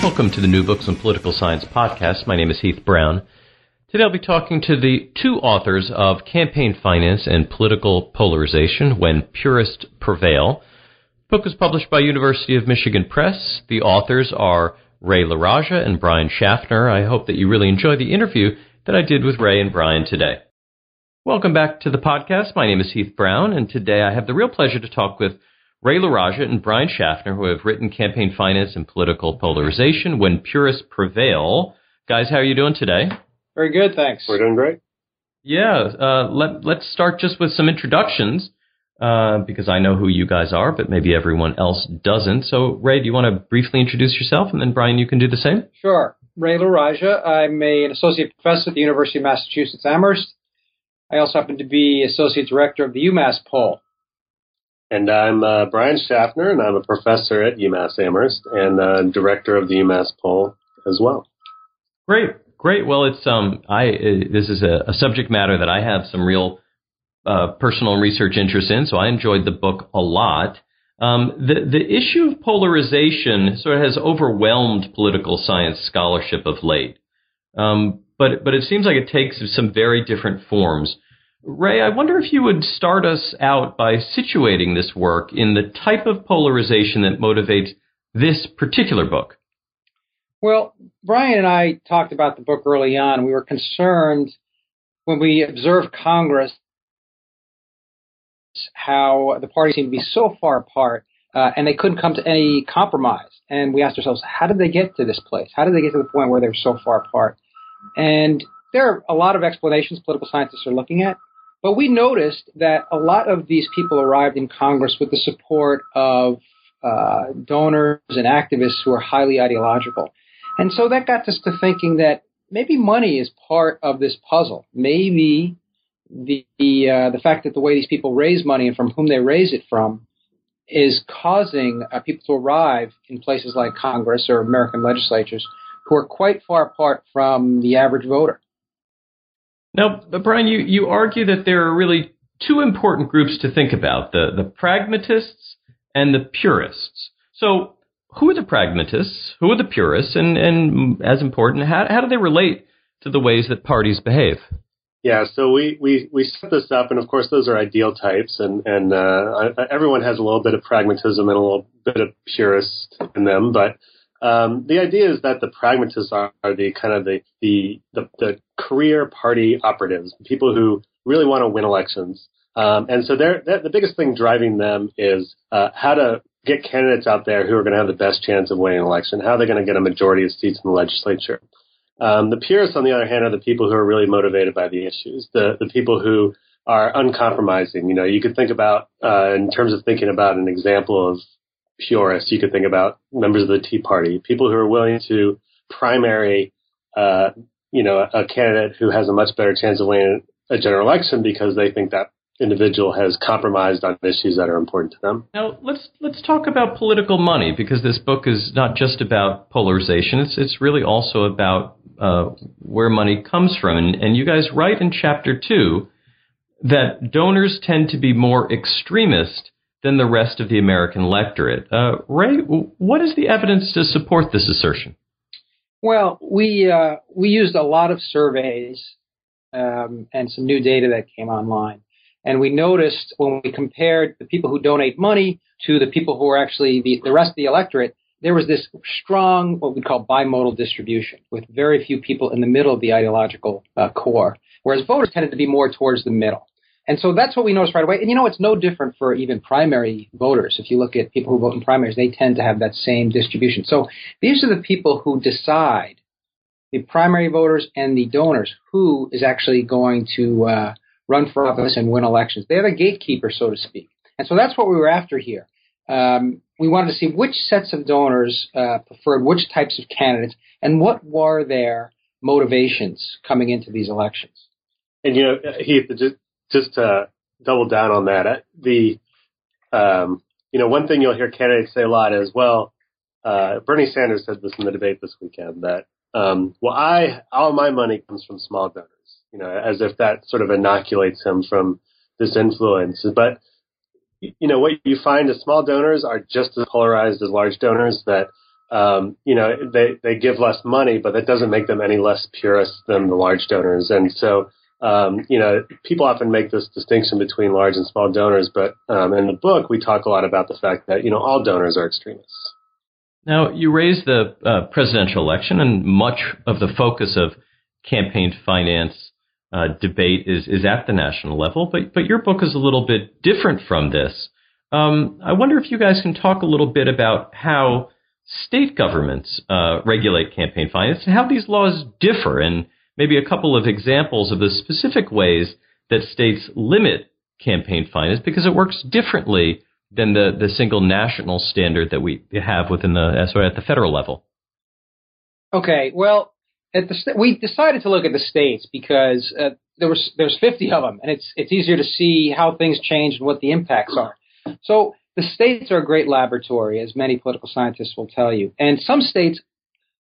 Welcome to the New Books on Political Science podcast. My name is Heath Brown. Today I'll be talking to the two authors of Campaign Finance and Political Polarization When Purists Prevail. The book was published by University of Michigan Press. The authors are Ray LaRaja and Brian Schaffner. I hope that you really enjoy the interview that I did with Ray and Brian today. Welcome back to the podcast. My name is Heath Brown, and today I have the real pleasure to talk with Ray LaRaja and Brian Schaffner, who have written Campaign Finance and Political Polarization When Purists Prevail. Guys, how are you doing today? Very good, thanks. We're doing great. Yeah, uh, let, let's start just with some introductions. Uh, because I know who you guys are, but maybe everyone else doesn't. So, Ray, do you want to briefly introduce yourself, and then Brian, you can do the same? Sure. Ray LaRaja. I'm a, an associate professor at the University of Massachusetts Amherst. I also happen to be associate director of the UMass poll. And I'm uh, Brian Schaffner, and I'm a professor at UMass Amherst and uh, director of the UMass poll as well. Great, great. Well, it's um, I uh, this is a, a, subject matter that I have some real uh, personal research interest in, so I enjoyed the book a lot. Um, the the issue of polarization sort of has overwhelmed political science scholarship of late, um, but but it seems like it takes some very different forms. Ray, I wonder if you would start us out by situating this work in the type of polarization that motivates this particular book. Well, Brian and I talked about the book early on. We were concerned when we observed Congress how the parties seemed to be so far apart uh, and they couldn't come to any compromise. And we asked ourselves, how did they get to this place? How did they get to the point where they're so far apart? And there are a lot of explanations political scientists are looking at. But we noticed that a lot of these people arrived in Congress with the support of uh, donors and activists who are highly ideological. And so that got us to thinking that maybe money is part of this puzzle. Maybe the uh, the fact that the way these people raise money and from whom they raise it from is causing uh, people to arrive in places like Congress or American legislatures who are quite far apart from the average voter. Now, Brian, you, you argue that there are really two important groups to think about the, the pragmatists and the purists. So, who are the pragmatists? Who are the purists? And, and as important, how, how do they relate to the ways that parties behave? Yeah, so we, we, we set this up, and of course, those are ideal types, and, and uh, everyone has a little bit of pragmatism and a little bit of purist in them, but um, the idea is that the pragmatists are, the kind of the, the, the, the, career party operatives, people who really want to win elections. Um, and so they're, they're, the biggest thing driving them is uh, how to get candidates out there who are going to have the best chance of winning an election. How they're going to get a majority of seats in the legislature? Um, the purists, on the other hand, are the people who are really motivated by the issues, the, the people who are uncompromising. You know, you could think about, uh, in terms of thinking about an example of purists, you could think about members of the Tea Party, people who are willing to primary, uh, you know, a candidate who has a much better chance of winning a general election because they think that individual has compromised on issues that are important to them. Now let's let's talk about political money because this book is not just about polarization. It's it's really also about uh, where money comes from. And, and you guys write in chapter two that donors tend to be more extremist than the rest of the American electorate. Uh, Ray, what is the evidence to support this assertion? Well, we uh, we used a lot of surveys um, and some new data that came online, and we noticed when we compared the people who donate money to the people who are actually the, the rest of the electorate, there was this strong what we call bimodal distribution, with very few people in the middle of the ideological uh, core, whereas voters tended to be more towards the middle. And so that's what we noticed right away. And you know, it's no different for even primary voters. If you look at people who vote in primaries, they tend to have that same distribution. So these are the people who decide, the primary voters and the donors, who is actually going to uh, run for office and win elections. They're a gatekeeper, so to speak. And so that's what we were after here. Um, we wanted to see which sets of donors uh, preferred which types of candidates and what were their motivations coming into these elections. And you know, Heath, just to double down on that, uh, the um, you know one thing you'll hear candidates say a lot is, well, uh, Bernie Sanders said this in the debate this weekend that um, well, I all my money comes from small donors, you know, as if that sort of inoculates him from this influence. But you know what you find is small donors are just as polarized as large donors. That um, you know they they give less money, but that doesn't make them any less purist than the large donors. And so um, you know people often make this distinction between large and small donors, but um, in the book we talk a lot about the fact that you know all donors are extremists. Now you raise the uh, presidential election, and much of the focus of campaign finance uh, debate is is at the national level, but but your book is a little bit different from this. Um, I wonder if you guys can talk a little bit about how state governments uh, regulate campaign finance and how these laws differ, and maybe a couple of examples of the specific ways that states limit campaign finance because it works differently than the, the single national standard that we have within the sorry, at the federal level. Okay, well, at the we decided to look at the states because uh, there was there's 50 of them, and it's it's easier to see how things change and what the impacts are. So the states are a great laboratory, as many political scientists will tell you, and some states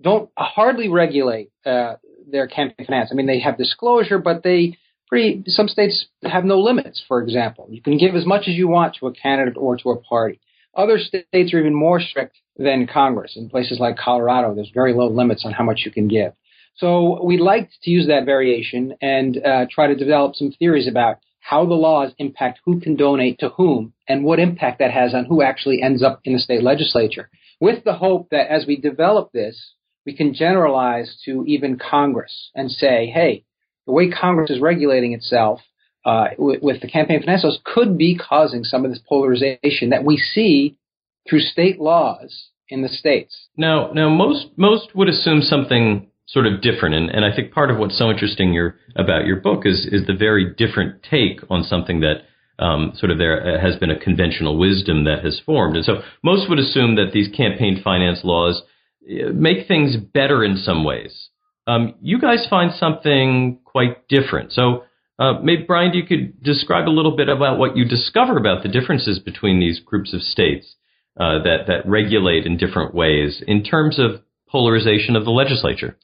don't hardly regulate uh, their campaign finance. I mean, they have disclosure, but they pretty some states have no limits. For example, you can give as much as you want to a candidate or to a party. Other states are even more strict than Congress. In places like Colorado, there's very low limits on how much you can give. So we liked to use that variation and uh, try to develop some theories about how the laws impact who can donate to whom and what impact that has on who actually ends up in the state legislature. With the hope that as we develop this, we can generalize to even Congress and say, hey, the way Congress is regulating itself uh, with, with, the campaign finance laws could be causing some of this polarization that we see through state laws in the states. Now, now most most would assume something sort of different, and, and I think part of what's so interesting your, about your book is is the very different take on something that um, sort of there has been a conventional wisdom that has formed, and so most would assume that these campaign finance laws uh, make things better in some ways. Um, you guys find something quite different. So uh, maybe, Brian, you could describe a little bit about what you discover about the differences between these groups of states uh, that, that regulate in different ways in terms of polarization of the legislature.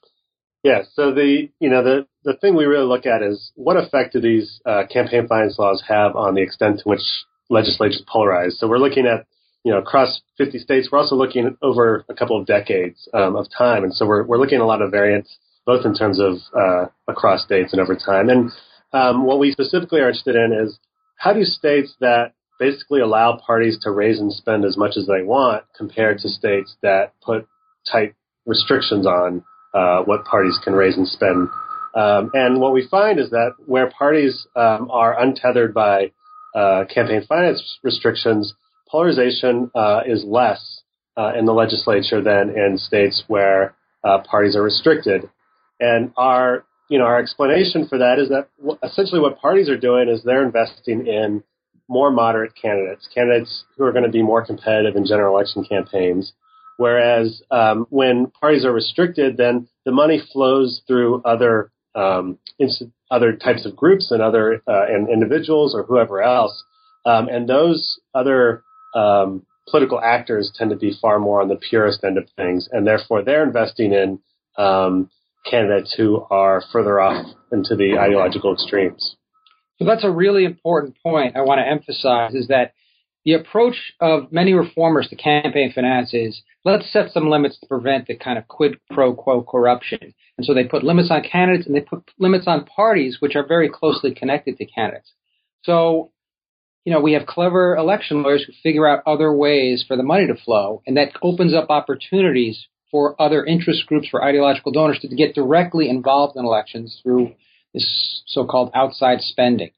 Yeah, so the you know the the thing we really look at is what effect do these uh, campaign finance laws have on the extent to which legislatures polarize. So we're looking at you know across 50 states. We're also looking over a couple of decades um, of time, and so we're we're looking at a lot of variance both in terms of uh, across states and over time. And um, what we specifically are interested in is how do states that basically allow parties to raise and spend as much as they want compared to states that put tight restrictions on uh, what parties can raise and spend. Um, and what we find is that where parties um, are untethered by uh, campaign finance restrictions, polarization uh, is less uh, in the legislature than in states where uh, parties are restricted. And our, you know, our explanation for that is that essentially what parties are doing is they're investing in more moderate candidates, candidates who are going to be more competitive in general election campaigns. Whereas um, when parties are restricted, then the money flows through other um, other types of groups and other uh, and individuals or whoever else, um, and those other um, political actors tend to be far more on the purist end of things, and therefore they're investing in um, candidates who are further off into the ideological extremes. So that's a really important point I want to emphasize is that the approach of many reformers to campaign finance is let's set some limits to prevent the kind of quid pro quo corruption. And so they put limits on candidates and they put limits on parties which are very closely connected to candidates. So, you know, we have clever election lawyers who figure out other ways for the money to flow, and that opens up opportunities for other interest groups, for ideological donors to get directly involved in elections through this so-called outside spending.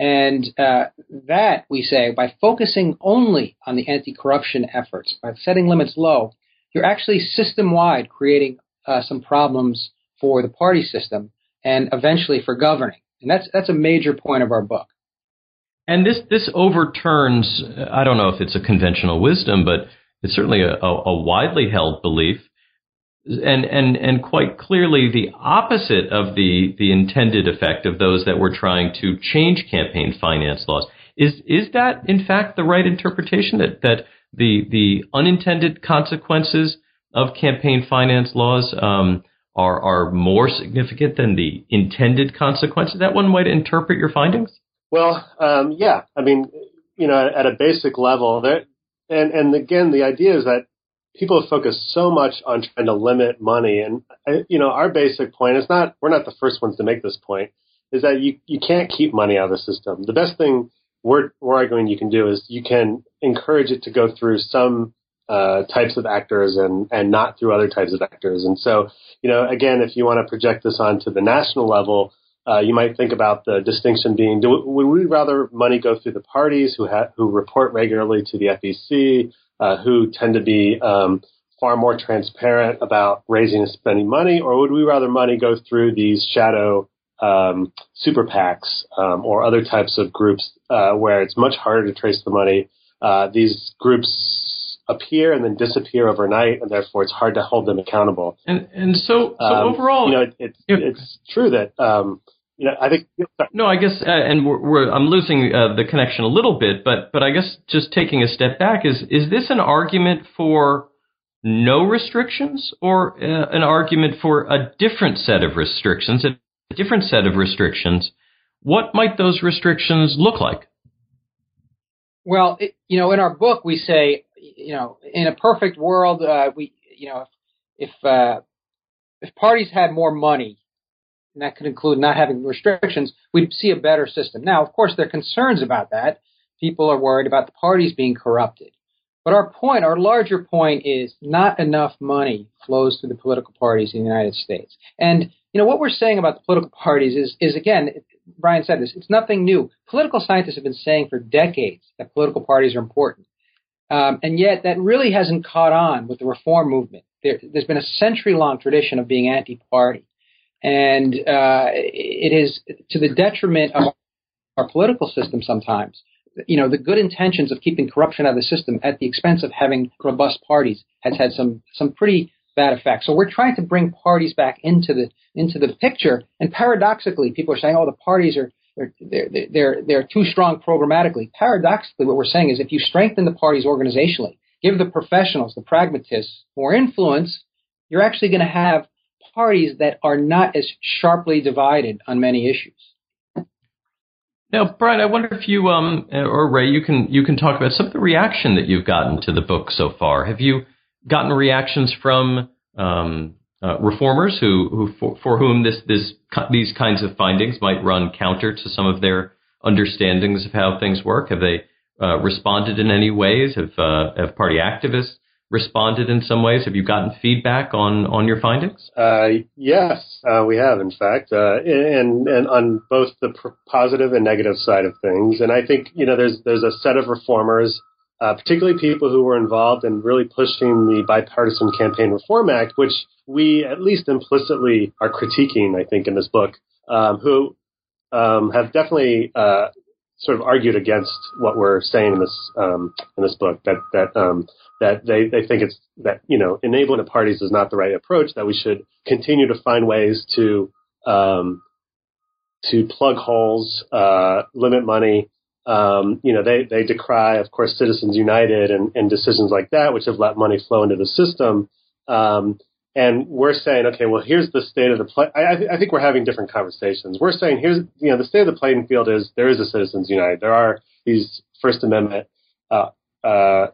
And uh, that, we say, by focusing only on the anti-corruption efforts, by setting limits low, you're actually system-wide creating uh, some problems for the party system and eventually for governing. And that's, that's a major point of our book. And this this overturns. I don't know if it's a conventional wisdom, but it's certainly a, a, a widely held belief, and and and quite clearly the opposite of the the intended effect of those that were trying to change campaign finance laws. Is is that in fact the right interpretation that that the the unintended consequences of campaign finance laws um, are are more significant than the intended consequences? Is that one way to interpret your findings? Well, um, yeah. I mean, you know, at, at a basic level, there, and and again, the idea is that people focused so much on trying to limit money, and you know, our basic point is not we're not the first ones to make this point. Is that you you can't keep money out of the system. The best thing we're we're arguing you can do is you can encourage it to go through some uh, types of actors and and not through other types of actors. And so, you know, again, if you want to project this onto the national level, uh, you might think about the distinction being: do, would we rather money go through the parties who ha- who report regularly to the FEC, uh, who tend to be um, far more transparent about raising and spending money, or would we rather money go through these shadow um, super PACs um, or other types of groups uh, where it's much harder to trace the money? Uh, these groups appear and then disappear overnight, and therefore it's hard to hold them accountable. And and so so um, overall, you know, it, it's yeah. it's true that um, you know I think. No, I guess, uh, and we're, we're, I'm losing uh, the connection a little bit, but but I guess just taking a step back is is this an argument for no restrictions or uh, an argument for a different set of restrictions, a different set of restrictions? What might those restrictions look like? Well, it, you know, in our book, we say you know, in a perfect world, uh, we, you know, if if, uh, if parties had more money, and that could include not having restrictions, we'd see a better system. Now, of course, there are concerns about that. People are worried about the parties being corrupted. But our point, our larger point is not enough money flows through the political parties in the United States. And, you know, what we're saying about the political parties is, is again, Brian said this, it's nothing new. Political scientists have been saying for decades that political parties are important. Um, and yet, that really hasn't caught on with the reform movement. There, has been a century long tradition of being anti party. And uh, it is to the detriment of our political system sometimes. You know, the good intentions of keeping corruption out of the system at the expense of having robust parties has had some, some pretty bad effects. So we're trying to bring parties back into the into the picture. And paradoxically, people are saying, "Oh, the parties are they're, they're, they're, too strong programmatically. Paradoxically, what we're saying is if you strengthen the parties organizationally, give the professionals, the pragmatists more influence, you're actually going to have parties that are not as sharply divided on many issues. Now, Brian, I wonder if you um, or Ray, you can you can talk about some of the reaction that you've gotten to the book so far. Have you gotten reactions from um, uh, reformers who, who for, for, whom this, this, these kinds of findings might run counter to some of their understandings of how things work? Have they uh, responded in any ways? Have, uh, have party activists responded in some ways? Have you gotten feedback on, on your findings? Uh, yes, uh, we have, in fact, and, and on both the positive and negative side of things. And I think, you know, there's, there's a set of reformers uh, particularly people who were involved in really pushing the Bipartisan Campaign Reform Act, which we at least implicitly are critiquing, I think, in this book, um, who um, have definitely uh, sort of argued against what we're saying in this um, in this book. That that um, that they, they think it's that you know enabling the parties is not the right approach. That we should continue to find ways to um, to plug holes, uh, limit money, um, you know, they, they decry, of course, Citizens United and, and decisions like that, which have let money flow into the system. Um, and we're saying, okay, well, here's the state of the play. I, I, think we're having different conversations. We're saying, here's, you know, the state of the playing field is there is a Citizens United. There are these First Amendment uh, uh,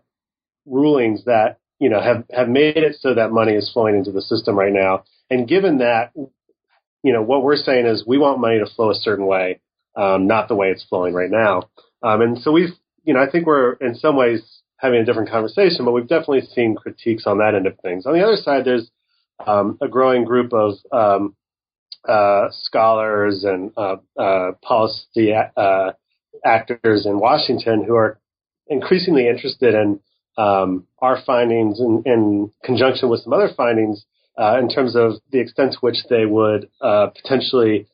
rulings that you know have have made it so that money is flowing into the system right now. And given that, you know, what we're saying is we want money to flow a certain way um, not the way it's flowing right now. Um, and so we've, you know, I think we're in some ways having a different conversation, but we've definitely seen critiques on that end of things. On the other side, there's um, a growing group of um, uh, scholars and uh, uh, policy uh, actors in Washington who are increasingly interested in um, our findings in, in, conjunction with some other findings uh, in terms of the extent to which they would uh, potentially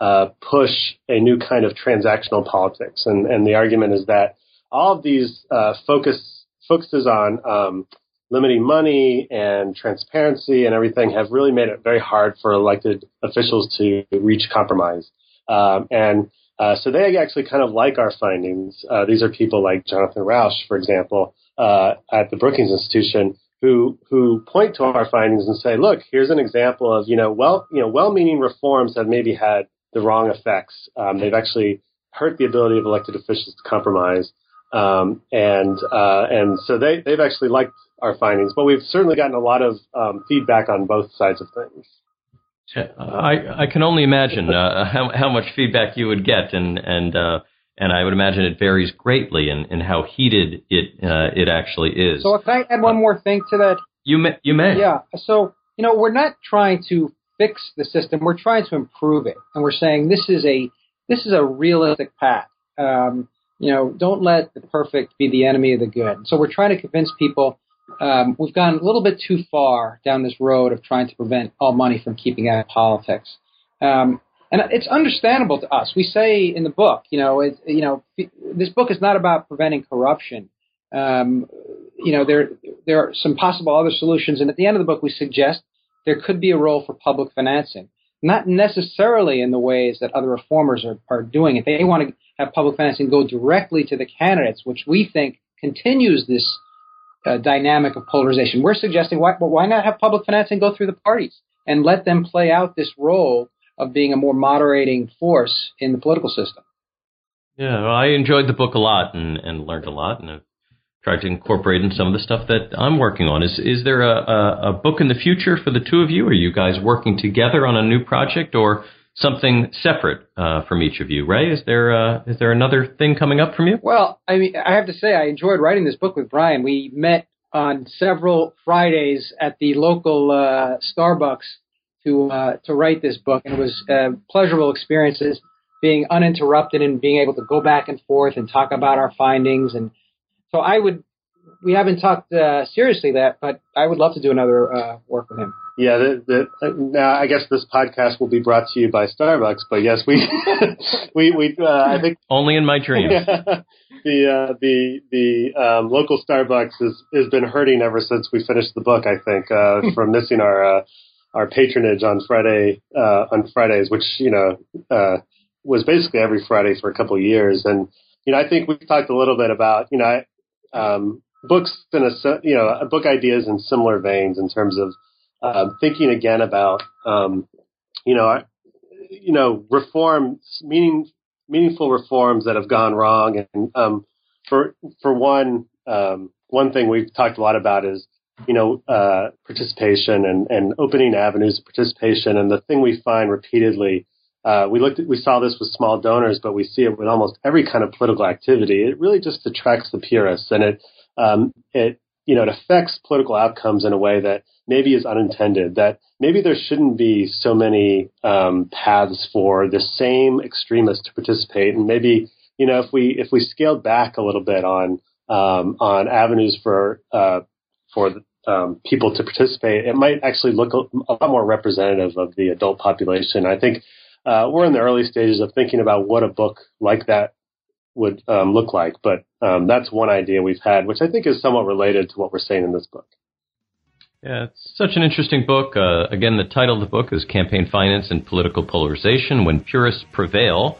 uh, push a new kind of transactional politics. And, and the argument is that all of these uh, focus focuses on um, limiting money and transparency and everything have really made it very hard for elected officials to reach compromise. Um, and uh, so they actually kind of like our findings. Uh, these are people like Jonathan Rauch, for example, uh, at the Brookings Institution, who who point to our findings and say, "Look, here's an example of you know well you know well-meaning reforms have maybe had the wrong effects. Um, they've actually hurt the ability of elected officials to compromise." Um, and uh, and so they they've actually liked our findings, but we've certainly gotten a lot of um, feedback on both sides of things. I I can only imagine uh, how how much feedback you would get, and and uh, and I would imagine it varies greatly in, in how heated it uh, it actually is. So can I add one more thing to that? You may. You may. Yeah. So you know we're not trying to fix the system; we're trying to improve it, and we're saying this is a this is a realistic path. Um, you know, don't let the perfect be the enemy of the good. So we're trying to convince people um, we've gone a little bit too far down this road of trying to prevent all money from keeping out of politics. Um, and it's understandable to us. We say in the book, you know, it, you know, this book is not about preventing corruption. Um, you know, there there are some possible other solutions, and at the end of the book, we suggest there could be a role for public financing, not necessarily in the ways that other reformers are, are doing it. They want to have public financing go directly to the candidates, which we think continues this uh, dynamic of polarization. We're suggesting why, why not have public financing go through the parties and let them play out this role of being a more moderating force in the political system. Yeah, well, I enjoyed the book a lot and, and learned a lot, and I've tried to incorporate in some of the stuff that I'm working on. Is is there a, a, a book in the future for the two of you? Are you guys working together on a new project, or something separate uh, from each of you. Ray, is there uh, is there another thing coming up from you? Well, I mean, I have to say, I enjoyed writing this book with Brian. We met on several Fridays at the local uh, Starbucks to uh, to write this book, and it was uh, pleasurable experiences being uninterrupted and being able to go back and forth and talk about our findings. And so I would. We haven't talked uh, seriously that, but I would love to do another uh, work with him. Yeah, the, the, now I guess this podcast will be brought to you by Starbucks, but yes, we we we uh, I think only in my dreams. the uh, the the um, local Starbucks has has been hurting ever since we finished the book. I think uh, from missing our uh, our patronage on Friday uh, on Fridays, which you know uh, was basically every Friday for a couple of years, and you know I think we've talked a little bit about you know um, books in a you know book ideas in similar veins in terms of um, thinking again about, um, you know, you know, reforms, meaning, meaningful reforms that have gone wrong. And um, for for one, um, one thing we've talked a lot about is, you know, uh, participation and, and opening avenues of participation. And the thing we find repeatedly, uh, we looked, at, we saw this with small donors, but we see it with almost every kind of political activity. It really just attracts the purists, and it um, it you know it affects political outcomes in a way that maybe is unintended, that maybe there shouldn't be so many um, paths for the same extremists to participate, and maybe you know if we if we scaled back a little bit on um, on avenues for uh, for um, people to participate, it might actually look a, a, lot more representative of the adult population. I think uh, we're in the early stages of thinking about what a book like that would um, look like, but um, that's one idea we've had, which I think is somewhat related to what we're saying in this book. Yeah, it's such an interesting book. Uh, again, the title of the book is Campaign Finance and Political Polarization When Purists Prevail.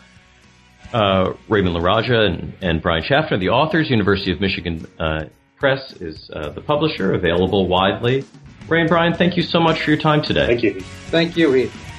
Uh, Raymond LaRaja and, and, Brian Schaffner, the authors, University of Michigan uh, Press is uh, the publisher, available widely. Ray and Brian, thank you so much for your time today. Thank you. Thank you, Heath.